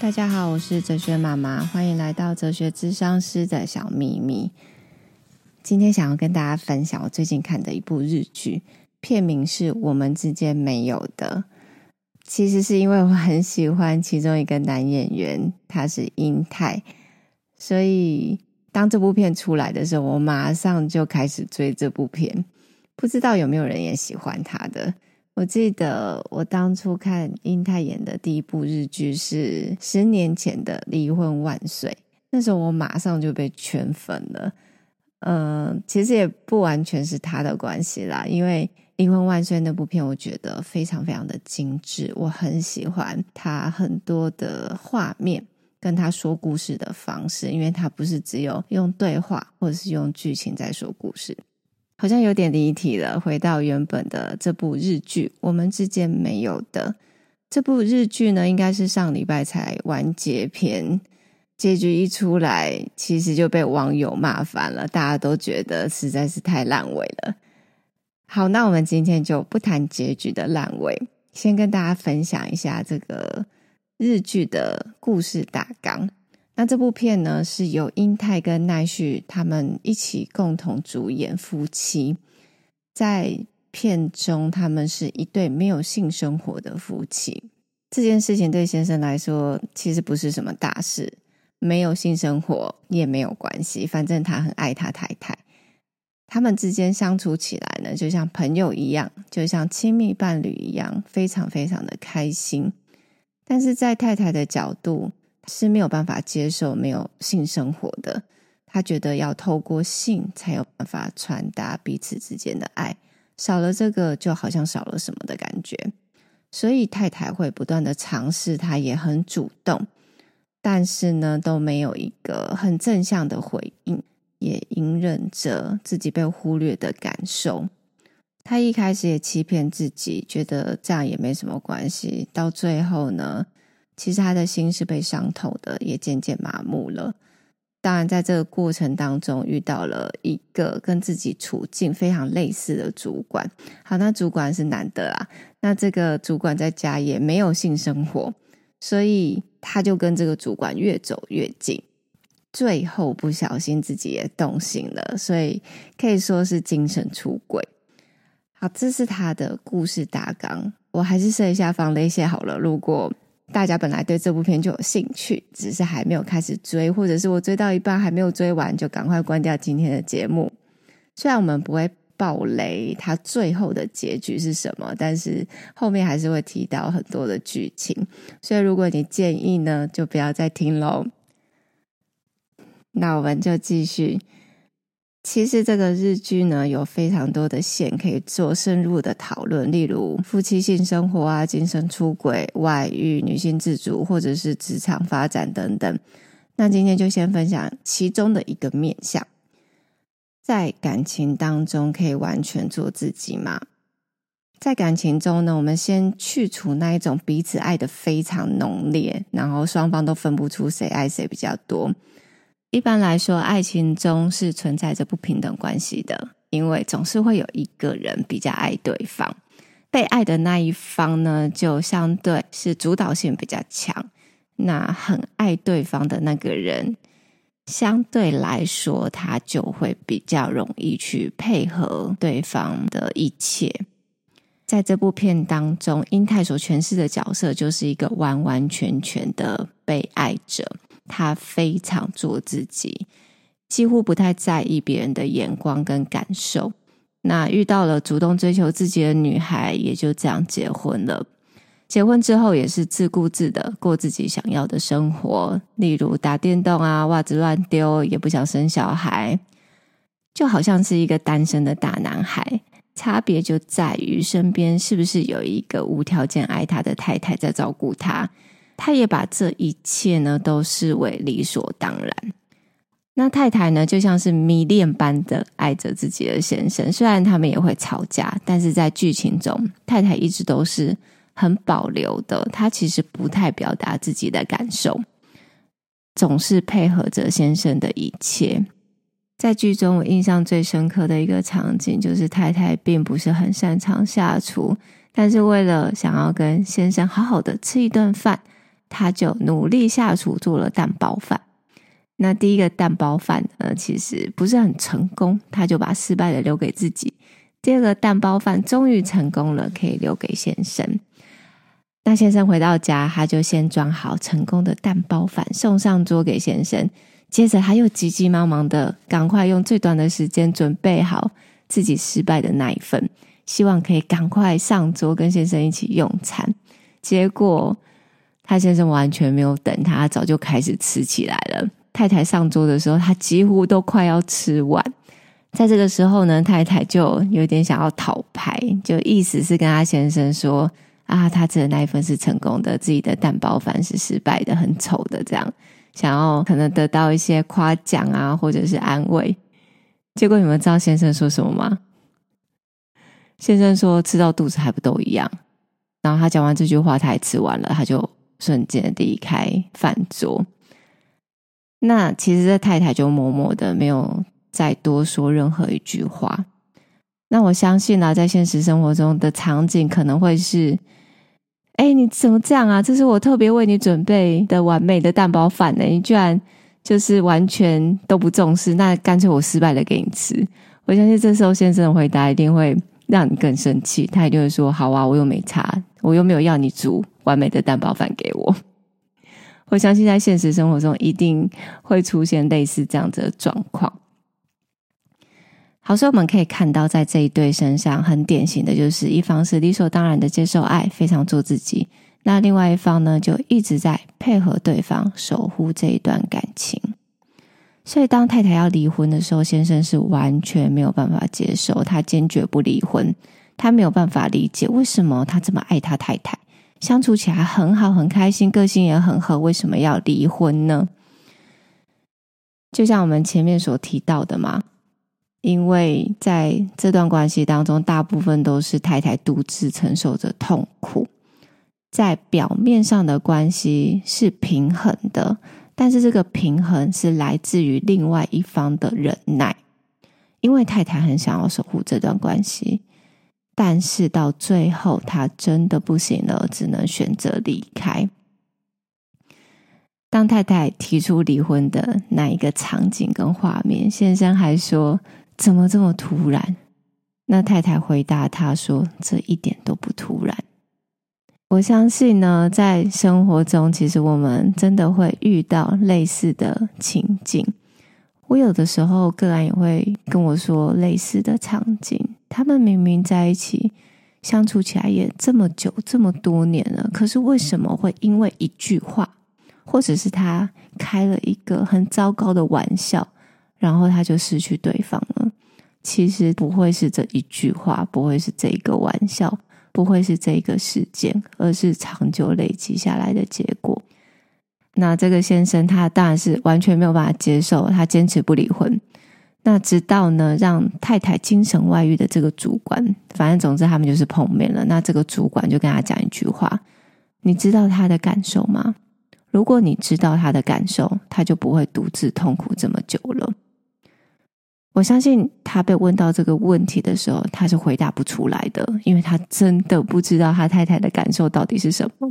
大家好，我是哲学妈妈，欢迎来到哲学智商师的小秘密。今天想要跟大家分享我最近看的一部日剧，片名是我们之间没有的。其实是因为我很喜欢其中一个男演员，他是英泰，所以当这部片出来的时候，我马上就开始追这部片。不知道有没有人也喜欢他的？我记得我当初看英泰演的第一部日剧是十年前的《离婚万岁》，那时候我马上就被圈粉了。嗯、其实也不完全是他的关系啦，因为《离婚万岁》那部片我觉得非常非常的精致，我很喜欢他很多的画面跟他说故事的方式，因为他不是只有用对话或者是用剧情在说故事。好像有点离题了，回到原本的这部日剧，我们之间没有的这部日剧呢，应该是上礼拜才完结篇，结局一出来，其实就被网友骂翻了，大家都觉得实在是太烂尾了。好，那我们今天就不谈结局的烂尾，先跟大家分享一下这个日剧的故事大纲。那这部片呢，是由英泰跟奈绪他们一起共同主演夫妻，在片中他们是一对没有性生活的夫妻。这件事情对先生来说其实不是什么大事，没有性生活也没有关系，反正他很爱他太太。他们之间相处起来呢，就像朋友一样，就像亲密伴侣一样，非常非常的开心。但是在太太的角度，是没有办法接受没有性生活的，他觉得要透过性才有办法传达彼此之间的爱，少了这个就好像少了什么的感觉，所以太太会不断的尝试，他也很主动，但是呢都没有一个很正向的回应，也隐忍着自己被忽略的感受。他一开始也欺骗自己，觉得这样也没什么关系，到最后呢，其实他的心是被伤透的，也渐渐麻木了。当然，在这个过程当中，遇到了一个跟自己处境非常类似的主管。好，那主管是男的啊。那这个主管在家也没有性生活，所以他就跟这个主管越走越近，最后不小心自己也动心了，所以可以说是精神出轨。好，这是他的故事大纲。我还是设一下防雷线好了，如果。大家本来对这部片就有兴趣，只是还没有开始追，或者是我追到一半还没有追完，就赶快关掉今天的节目。虽然我们不会爆雷，它最后的结局是什么，但是后面还是会提到很多的剧情，所以如果你建议呢，就不要再听喽。那我们就继续。其实这个日剧呢，有非常多的线可以做深入的讨论，例如夫妻性生活啊、精神出轨、外遇、女性自主，或者是职场发展等等。那今天就先分享其中的一个面向，在感情当中可以完全做自己吗？在感情中呢，我们先去除那一种彼此爱得非常浓烈，然后双方都分不出谁爱谁比较多。一般来说，爱情中是存在着不平等关系的，因为总是会有一个人比较爱对方，被爱的那一方呢，就相对是主导性比较强。那很爱对方的那个人，相对来说，他就会比较容易去配合对方的一切。在这部片当中，英泰所诠释的角色就是一个完完全全的被爱者。他非常做自己，几乎不太在意别人的眼光跟感受。那遇到了主动追求自己的女孩，也就这样结婚了。结婚之后也是自顾自的过自己想要的生活，例如打电动啊，袜子乱丢，也不想生小孩，就好像是一个单身的大男孩。差别就在于身边是不是有一个无条件爱他的太太在照顾他。他也把这一切呢都视为理所当然。那太太呢，就像是迷恋般的爱着自己的先生。虽然他们也会吵架，但是在剧情中，太太一直都是很保留的。她其实不太表达自己的感受，总是配合着先生的一切。在剧中，我印象最深刻的一个场景，就是太太并不是很擅长下厨，但是为了想要跟先生好好的吃一顿饭。他就努力下厨做了蛋包饭。那第一个蛋包饭呢，其实不是很成功，他就把失败的留给自己。第二个蛋包饭终于成功了，可以留给先生。那先生回到家，他就先装好成功的蛋包饭送上桌给先生，接着他又急急忙忙的赶快用最短的时间准备好自己失败的那一份，希望可以赶快上桌跟先生一起用餐。结果他先生完全没有等他，早就开始吃起来了。太太上桌的时候，他几乎都快要吃完。在这个时候呢，太太就有点想要讨拍，就意思是跟他先生说：“啊，他吃的那一份是成功的，自己的蛋包饭是失败的，很丑的。”这样想要可能得到一些夸奖啊，或者是安慰。结果你们知道先生说什么吗？先生说：“吃到肚子还不都一样。”然后他讲完这句话，他也吃完了，他就瞬间离开饭桌。那其实这太太就默默的没有再多说任何一句话。那我相信呢、啊，在现实生活中的场景可能会是：哎，你怎么这样啊？这是我特别为你准备的完美的蛋包饭呢，你居然就是完全都不重视，那干脆我失败了给你吃。我相信这时候先生的回答一定会让你更生气，他一定会说：好啊，我又没差，我又没有要你煮完美的蛋包饭给我。我相信在现实生活中一定会出现类似这样子的状况。好，所以我们可以看到，在这一对身上，很典型的就是一方是理所当然的接受爱，非常做自己；那另外一方呢，就一直在配合对方，守护这一段感情。所以，当太太要离婚的时候，先生是完全没有办法接受，他坚决不离婚，他没有办法理解为什么他这么爱他太太。相处起来很好，很开心，个性也很合，为什么要离婚呢？就像我们前面所提到的嘛，因为在这段关系当中，大部分都是太太独自承受着痛苦，在表面上的关系是平衡的，但是这个平衡是来自于另外一方的忍耐，因为太太很想要守护这段关系。但是到最后，他真的不行了，只能选择离开。当太太提出离婚的那一个场景跟画面，先生还说：“怎么这么突然？”那太太回答他说：“这一点都不突然。”我相信呢，在生活中，其实我们真的会遇到类似的情景。我有的时候个案也会跟我说类似的场景。他们明明在一起相处起来也这么久，这么多年了，可是为什么会因为一句话，或者是他开了一个很糟糕的玩笑，然后他就失去对方了？其实不会是这一句话，不会是这一个玩笑，不会是这一个事件，而是长久累积下来的结果。那这个先生他当然是完全没有办法接受，他坚持不离婚。那直到呢，让太太精神外遇的这个主管，反正总之他们就是碰面了。那这个主管就跟他讲一句话：“你知道他的感受吗？如果你知道他的感受，他就不会独自痛苦这么久了。”我相信他被问到这个问题的时候，他是回答不出来的，因为他真的不知道他太太的感受到底是什么。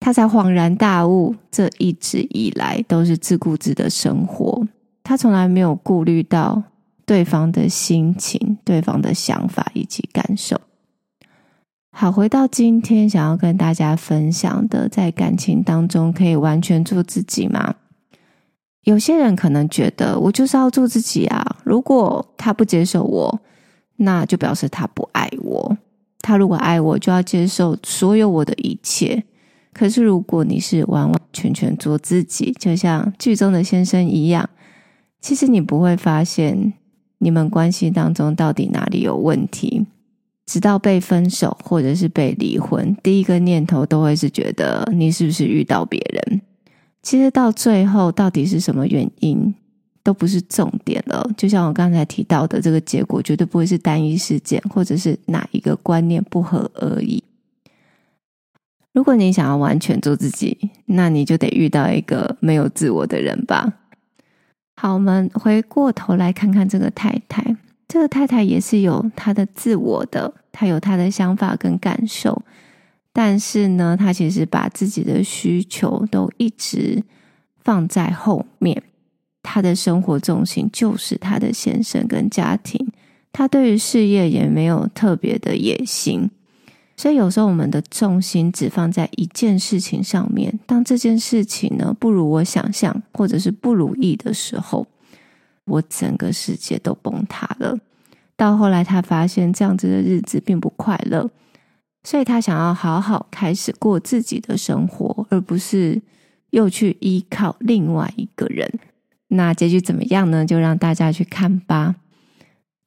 他才恍然大悟，这一直以来都是自顾自的生活。他从来没有顾虑到对方的心情、对方的想法以及感受。好，回到今天想要跟大家分享的，在感情当中可以完全做自己吗？有些人可能觉得，我就是要做自己啊。如果他不接受我，那就表示他不爱我。他如果爱我，就要接受所有我的一切。可是如果你是完完全全做自己，就像剧中的先生一样。其实你不会发现你们关系当中到底哪里有问题，直到被分手或者是被离婚，第一个念头都会是觉得你是不是遇到别人。其实到最后到底是什么原因都不是重点了。就像我刚才提到的，这个结果绝对不会是单一事件，或者是哪一个观念不合而已。如果你想要完全做自己，那你就得遇到一个没有自我的人吧。好，我们回过头来看看这个太太。这个太太也是有她的自我的，她有她的想法跟感受。但是呢，她其实把自己的需求都一直放在后面。他的生活重心就是他的先生跟家庭，他对于事业也没有特别的野心。所以有时候我们的重心只放在一件事情上面，当这件事情呢不如我想象，或者是不如意的时候，我整个世界都崩塌了。到后来，他发现这样子的日子并不快乐，所以他想要好好开始过自己的生活，而不是又去依靠另外一个人。那结局怎么样呢？就让大家去看吧。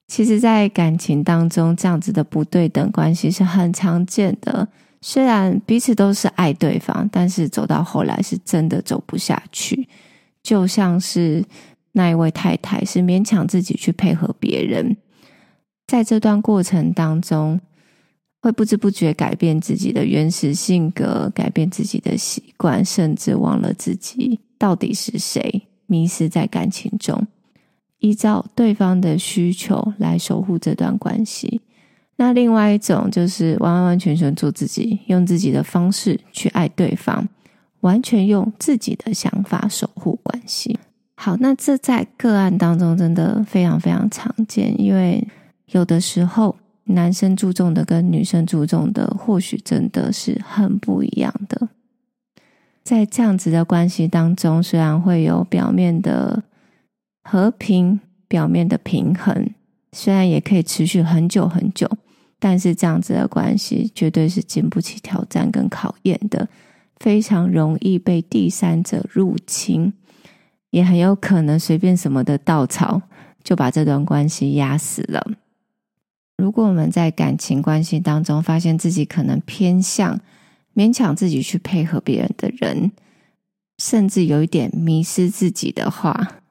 其实，在感情当中，这样子的不对等关系是很常见的。虽然彼此都是爱对方，但是走到后来是真的走不下去。就像是那一位太太，是勉强自己去配合别人，在这段过程当中，会不知不觉改变自己的原始性格，改变自己的习惯，甚至忘了自己到底是谁，迷失在感情中。依照对方的需求来守护这段关系，那另外一种就是完完全全做自己，用自己的方式去爱对方，完全用自己的想法守护关系。好，那这在个案当中真的非常非常常见，因为有的时候男生注重的跟女生注重的，或许真的是很不一样的。在这样子的关系当中，虽然会有表面的。和平表面的平衡，虽然也可以持续很久很久，但是这样子的关系绝对是经不起挑战跟考验的，非常容易被第三者入侵，也很有可能随便什么的稻草就把这段关系压死了。如果我们在感情关系当中发现自己可能偏向勉强自己去配合别人的人，甚至有一点迷失自己的话，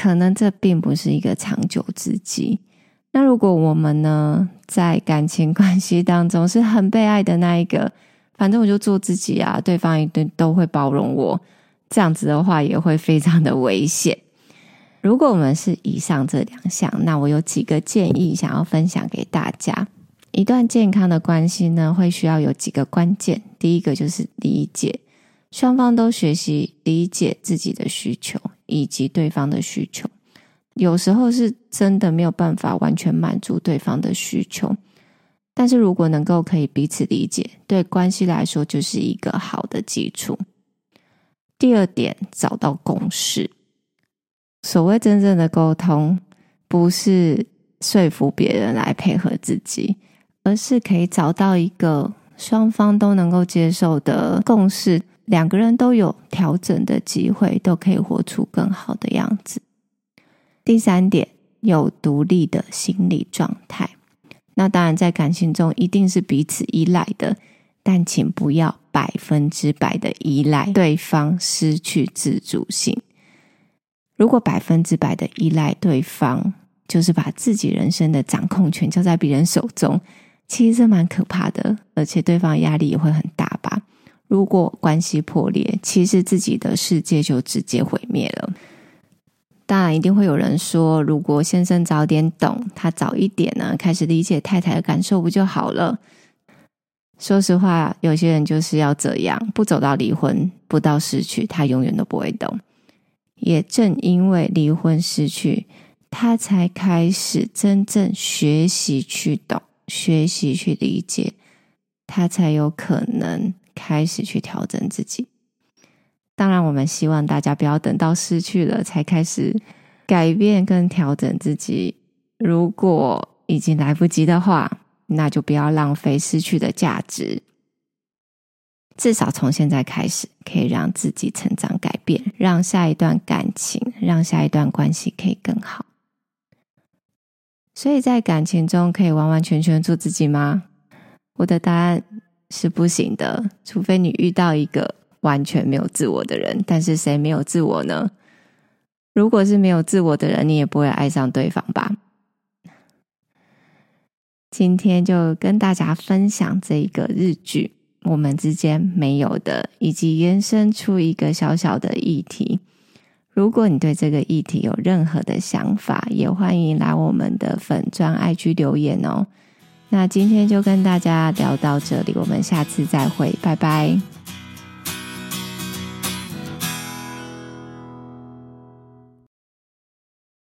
可能这并不是一个长久之计。那如果我们呢，在感情关系当中是很被爱的那一个，反正我就做自己啊，对方一定都会包容我。这样子的话也会非常的危险。如果我们是以上这两项，那我有几个建议想要分享给大家。一段健康的关系呢，会需要有几个关键。第一个就是理解，双方都学习理解自己的需求。以及对方的需求，有时候是真的没有办法完全满足对方的需求，但是如果能够可以彼此理解，对关系来说就是一个好的基础。第二点，找到共识。所谓真正的沟通，不是说服别人来配合自己，而是可以找到一个双方都能够接受的共识。两个人都有调整的机会，都可以活出更好的样子。第三点，有独立的心理状态。那当然，在感情中一定是彼此依赖的，但请不要百分之百的依赖对方，失去自主性。如果百分之百的依赖对方，就是把自己人生的掌控权交在别人手中，其实这蛮可怕的，而且对方压力也会很大吧。如果关系破裂，其实自己的世界就直接毁灭了。当然，一定会有人说，如果先生早点懂，他早一点呢，开始理解太太的感受，不就好了？说实话，有些人就是要这样，不走到离婚，不到失去，他永远都不会懂。也正因为离婚失去，他才开始真正学习去懂，学习去理解，他才有可能。开始去调整自己。当然，我们希望大家不要等到失去了才开始改变跟调整自己。如果已经来不及的话，那就不要浪费失去的价值。至少从现在开始，可以让自己成长改变，让下一段感情，让下一段关系可以更好。所以在感情中，可以完完全全做自己吗？我的答案。是不行的，除非你遇到一个完全没有自我的人。但是谁没有自我呢？如果是没有自我的人，你也不会爱上对方吧？今天就跟大家分享这一个日剧，我们之间没有的，以及延伸出一个小小的议题。如果你对这个议题有任何的想法，也欢迎来我们的粉专 IG 留言哦。那今天就跟大家聊到这里，我们下次再会，拜拜。